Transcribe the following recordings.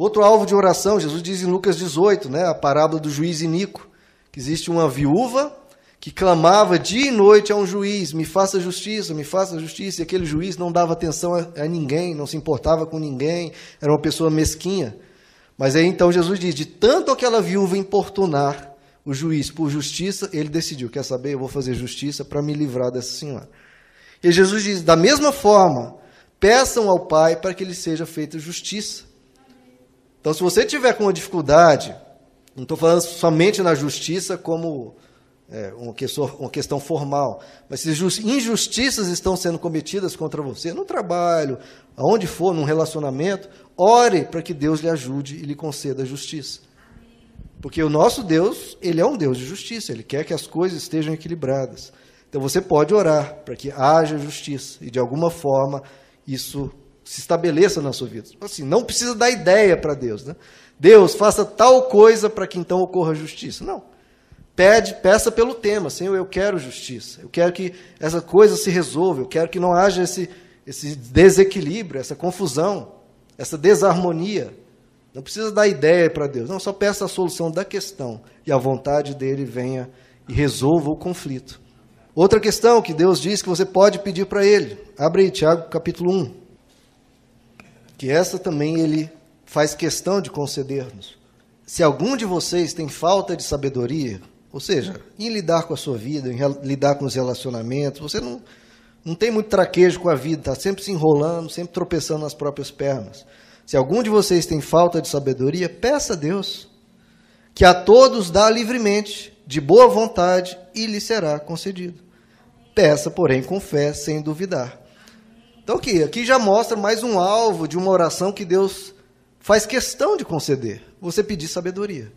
Outro alvo de oração, Jesus diz em Lucas 18, né, a parábola do juiz Inico, que existe uma viúva que clamava dia e noite a um juiz: me faça justiça, me faça justiça, e aquele juiz não dava atenção a, a ninguém, não se importava com ninguém, era uma pessoa mesquinha. Mas aí então Jesus diz: de tanto aquela viúva importunar o juiz por justiça, ele decidiu: quer saber, eu vou fazer justiça para me livrar dessa senhora. E Jesus diz: da mesma forma, peçam ao Pai para que lhe seja feita justiça. Então, se você tiver com uma dificuldade, não estou falando somente na justiça como é, uma, questão, uma questão formal, mas se injustiças estão sendo cometidas contra você, no trabalho, aonde for, num relacionamento, ore para que Deus lhe ajude e lhe conceda justiça. Porque o nosso Deus, ele é um Deus de justiça, ele quer que as coisas estejam equilibradas. Então você pode orar para que haja justiça e de alguma forma isso se estabeleça na sua vida. Assim, não precisa dar ideia para Deus, né? Deus, faça tal coisa para que então ocorra justiça. Não. Pede, peça pelo tema, Senhor, eu quero justiça. Eu quero que essa coisa se resolva, eu quero que não haja esse, esse desequilíbrio, essa confusão, essa desarmonia. Não precisa dar ideia para Deus. Não, só peça a solução da questão e a vontade dele venha e resolva o conflito. Outra questão que Deus diz que você pode pedir para ele. Abre aí, Tiago, capítulo 1 que essa também ele faz questão de conceder-nos. Se algum de vocês tem falta de sabedoria, ou seja, em lidar com a sua vida, em lidar com os relacionamentos, você não, não tem muito traquejo com a vida, está sempre se enrolando, sempre tropeçando nas próprias pernas. Se algum de vocês tem falta de sabedoria, peça a Deus, que a todos dá livremente, de boa vontade, e lhe será concedido. Peça, porém, com fé, sem duvidar. Então aqui, aqui já mostra mais um alvo de uma oração que Deus faz questão de conceder. Você pedir sabedoria.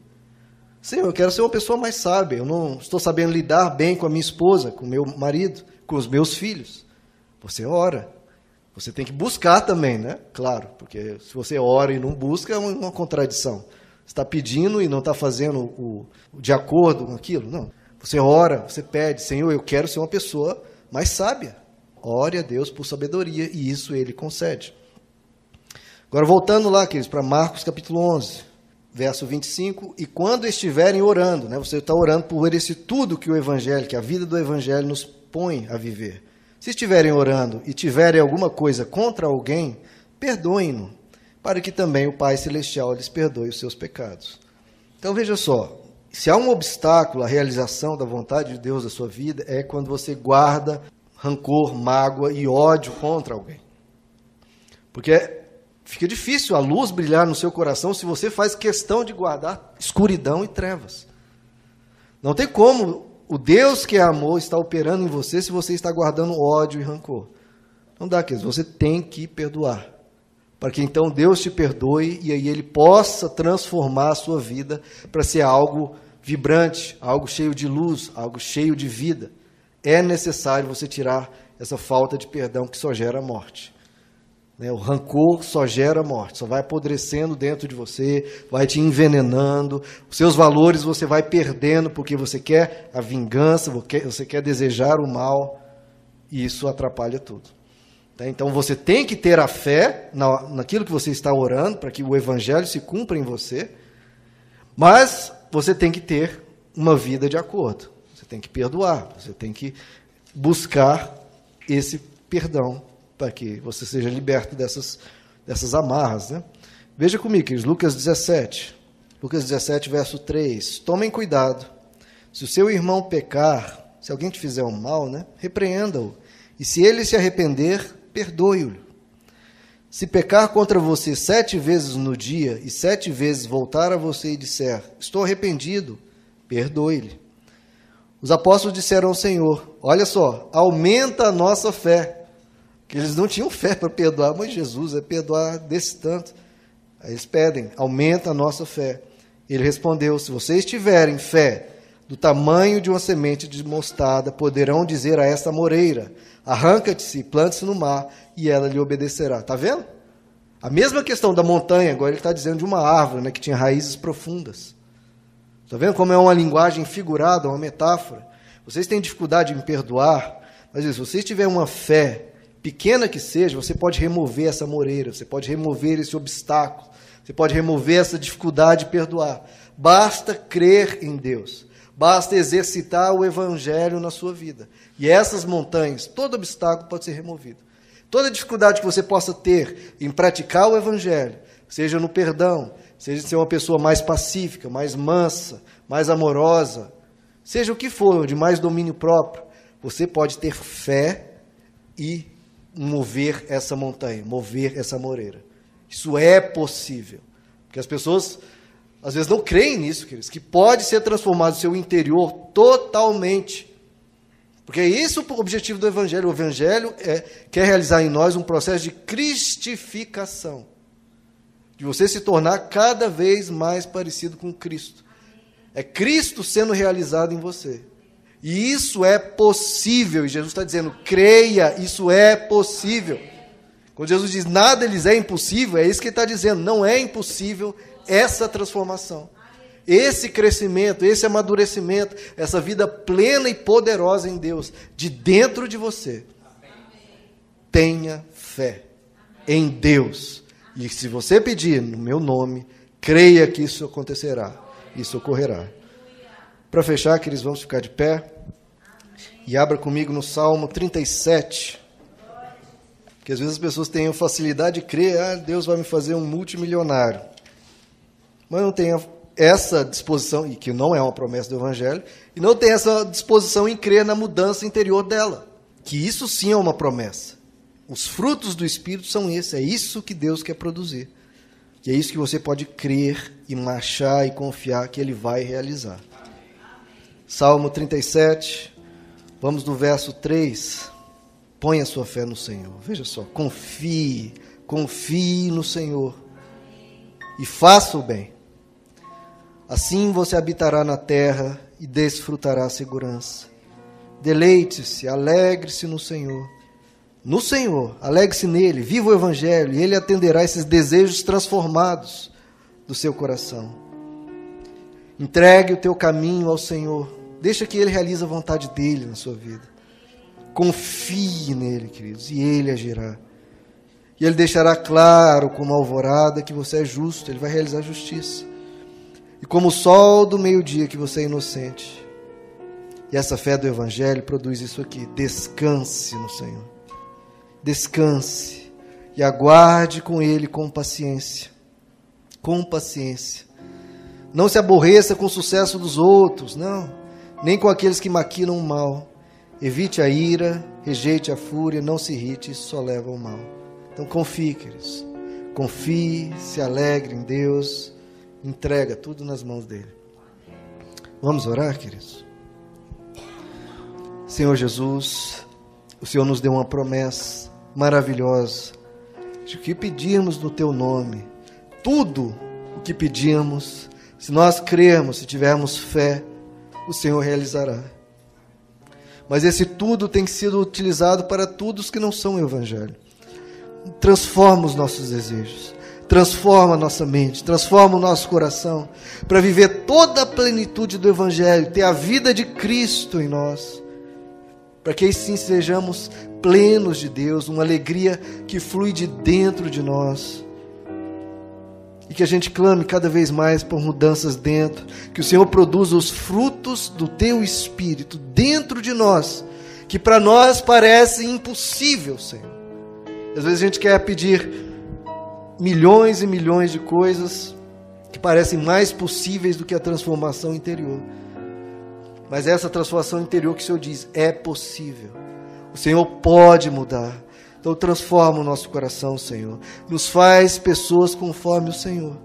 Senhor, eu quero ser uma pessoa mais sábia. Eu não estou sabendo lidar bem com a minha esposa, com o meu marido, com os meus filhos. Você ora. Você tem que buscar também, né? Claro, porque se você ora e não busca, é uma contradição. Você está pedindo e não está fazendo o, o, de acordo com aquilo. Não. Você ora, você pede, Senhor, eu quero ser uma pessoa mais sábia. Ore a Deus por sabedoria e isso ele concede. Agora, voltando lá, queridos, para Marcos capítulo 11, verso 25. E quando estiverem orando, né, você está orando por esse tudo que o Evangelho, que a vida do Evangelho nos põe a viver. Se estiverem orando e tiverem alguma coisa contra alguém, perdoem-no, para que também o Pai Celestial lhes perdoe os seus pecados. Então veja só, se há um obstáculo à realização da vontade de Deus na sua vida, é quando você guarda rancor, mágoa e ódio contra alguém. Porque fica difícil a luz brilhar no seu coração se você faz questão de guardar escuridão e trevas. Não tem como o Deus que é amor estar operando em você se você está guardando ódio e rancor. Não dá, queridos, você tem que perdoar. Para que então Deus te perdoe e aí Ele possa transformar a sua vida para ser algo vibrante, algo cheio de luz, algo cheio de vida é necessário você tirar essa falta de perdão que só gera morte. Né? O rancor só gera morte, só vai apodrecendo dentro de você, vai te envenenando, os seus valores você vai perdendo porque você quer a vingança, você quer desejar o mal, e isso atrapalha tudo. Tá? Então você tem que ter a fé naquilo que você está orando, para que o evangelho se cumpra em você, mas você tem que ter uma vida de acordo. Você tem que perdoar, você tem que buscar esse perdão para que você seja liberto dessas, dessas amarras. Né? Veja comigo, queridos, Lucas 17. Lucas 17, verso 3. Tomem cuidado. Se o seu irmão pecar, se alguém te fizer um mal, né, repreenda-o. E se ele se arrepender, perdoe-o. Se pecar contra você sete vezes no dia e sete vezes voltar a você e disser: Estou arrependido, perdoe-lhe. Os apóstolos disseram ao Senhor: Olha só, aumenta a nossa fé. Que eles não tinham fé para perdoar, mas Jesus é perdoar desse tanto. Aí eles pedem: aumenta a nossa fé. Ele respondeu: Se vocês tiverem fé do tamanho de uma semente de mostarda, poderão dizer a esta moreira: Arranca-te-se, plante-se no mar, e ela lhe obedecerá. Está vendo? A mesma questão da montanha, agora ele está dizendo de uma árvore né, que tinha raízes profundas. Está vendo como é uma linguagem figurada, uma metáfora? Vocês têm dificuldade em perdoar, mas se vocês tiverem uma fé, pequena que seja, você pode remover essa moreira, você pode remover esse obstáculo, Você pode remover essa dificuldade e perdoar. Basta crer em Deus. Basta exercitar o evangelho na sua vida. E essas montanhas, todo obstáculo pode ser removido. Toda dificuldade que você possa ter em praticar o evangelho, seja no perdão, seja ser uma pessoa mais pacífica, mais mansa, mais amorosa, seja o que for, de mais domínio próprio, você pode ter fé e mover essa montanha, mover essa moreira. Isso é possível. Porque as pessoas às vezes não creem nisso, queridos, que pode ser transformado o seu interior totalmente. Porque é isso o objetivo do Evangelho. O Evangelho é, quer realizar em nós um processo de cristificação. De você se tornar cada vez mais parecido com Cristo. É Cristo sendo realizado em você. E isso é possível. E Jesus está dizendo: creia, isso é possível. Quando Jesus diz nada lhes é impossível, é isso que ele está dizendo. Não é impossível essa transformação, esse crescimento, esse amadurecimento, essa vida plena e poderosa em Deus, de dentro de você. Tenha fé em Deus. E se você pedir no meu nome, creia que isso acontecerá, isso ocorrerá. Para fechar, que eles vão ficar de pé e abra comigo no Salmo 37. Que às vezes as pessoas têm facilidade de crer, ah, Deus vai me fazer um multimilionário mas não tem essa disposição, e que não é uma promessa do Evangelho, e não tem essa disposição em crer na mudança interior dela. Que isso sim é uma promessa. Os frutos do Espírito são esses, é isso que Deus quer produzir. E é isso que você pode crer e marchar e confiar que Ele vai realizar. Salmo 37, vamos do verso 3. Põe a sua fé no Senhor. Veja só, confie, confie no Senhor e faça o bem. Assim você habitará na terra e desfrutará a segurança. Deleite-se, alegre-se no Senhor. No Senhor, alegre-se nele, viva o Evangelho, e ele atenderá esses desejos transformados do seu coração. Entregue o teu caminho ao Senhor, deixa que ele realize a vontade dele na sua vida. Confie nele, queridos, e ele agirá. E ele deixará claro, como alvorada, que você é justo, ele vai realizar justiça e como o sol do meio-dia que você é inocente. E essa fé do Evangelho produz isso aqui: descanse no Senhor. Descanse e aguarde com Ele com paciência. Com paciência. Não se aborreça com o sucesso dos outros, não, nem com aqueles que maquinam o mal. Evite a ira, rejeite a fúria, não se irrite, isso só leva ao mal. Então confie, queridos. Confie, se alegre em Deus entrega tudo nas mãos dele. Vamos orar, queridos? Senhor Jesus, o Senhor nos deu uma promessa maravilhosa de que pedimos no teu nome, tudo o que pedimos, se nós crermos, se tivermos fé, o Senhor realizará. Mas esse tudo tem sido utilizado para todos que não são evangelho. Transforma os nossos desejos transforma a nossa mente, transforma o nosso coração, para viver toda a plenitude do Evangelho, ter a vida de Cristo em nós, para que assim sejamos plenos de Deus, uma alegria que flui de dentro de nós. E que a gente clame cada vez mais por mudanças dentro, que o Senhor produza os frutos do teu espírito dentro de nós, que para nós parece impossível, Senhor. Às vezes a gente quer pedir milhões e milhões de coisas que parecem mais possíveis do que a transformação interior. Mas essa transformação interior que o Senhor diz é possível. O Senhor pode mudar. Então transforma o nosso coração, Senhor. Nos faz pessoas conforme o Senhor.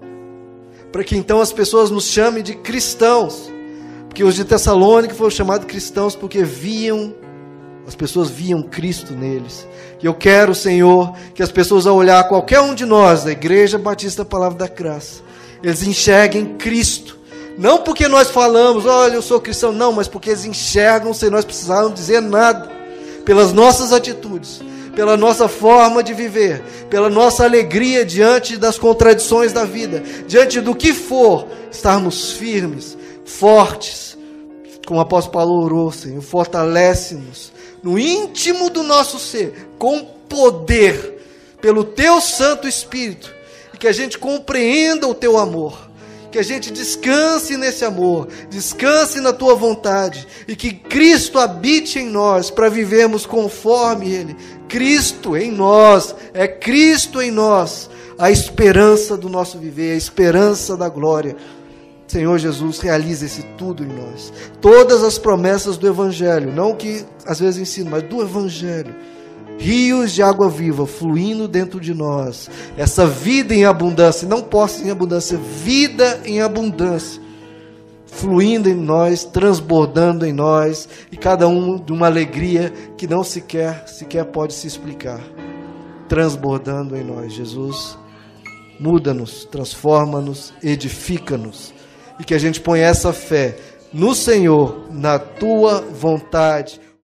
Para que então as pessoas nos chamem de cristãos. Porque os de Tessalônica foram chamados cristãos porque viam as pessoas viam Cristo neles. E eu quero, Senhor, que as pessoas ao olhar qualquer um de nós da Igreja Batista Palavra da Graça, eles enxerguem Cristo. Não porque nós falamos, olha, eu sou cristão, não, mas porque eles enxergam sem nós precisarmos dizer nada, pelas nossas atitudes, pela nossa forma de viver, pela nossa alegria diante das contradições da vida, diante do que for, estarmos firmes, fortes, como o apóstolo Paulo orou, Senhor, fortalece-nos no íntimo do nosso ser, com poder, pelo teu Santo Espírito, e que a gente compreenda o teu amor, que a gente descanse nesse amor, descanse na tua vontade e que Cristo habite em nós para vivermos conforme Ele. Cristo em nós, é Cristo em nós, a esperança do nosso viver, a esperança da glória. Senhor Jesus, realiza esse tudo em nós. Todas as promessas do Evangelho, não que às vezes ensino, mas do Evangelho rios de água viva fluindo dentro de nós, essa vida em abundância, não posse em abundância, vida em abundância, fluindo em nós, transbordando em nós, e cada um de uma alegria que não sequer, sequer pode se explicar, transbordando em nós. Jesus, muda-nos, transforma-nos, edifica-nos, e que a gente ponha essa fé no Senhor, na tua vontade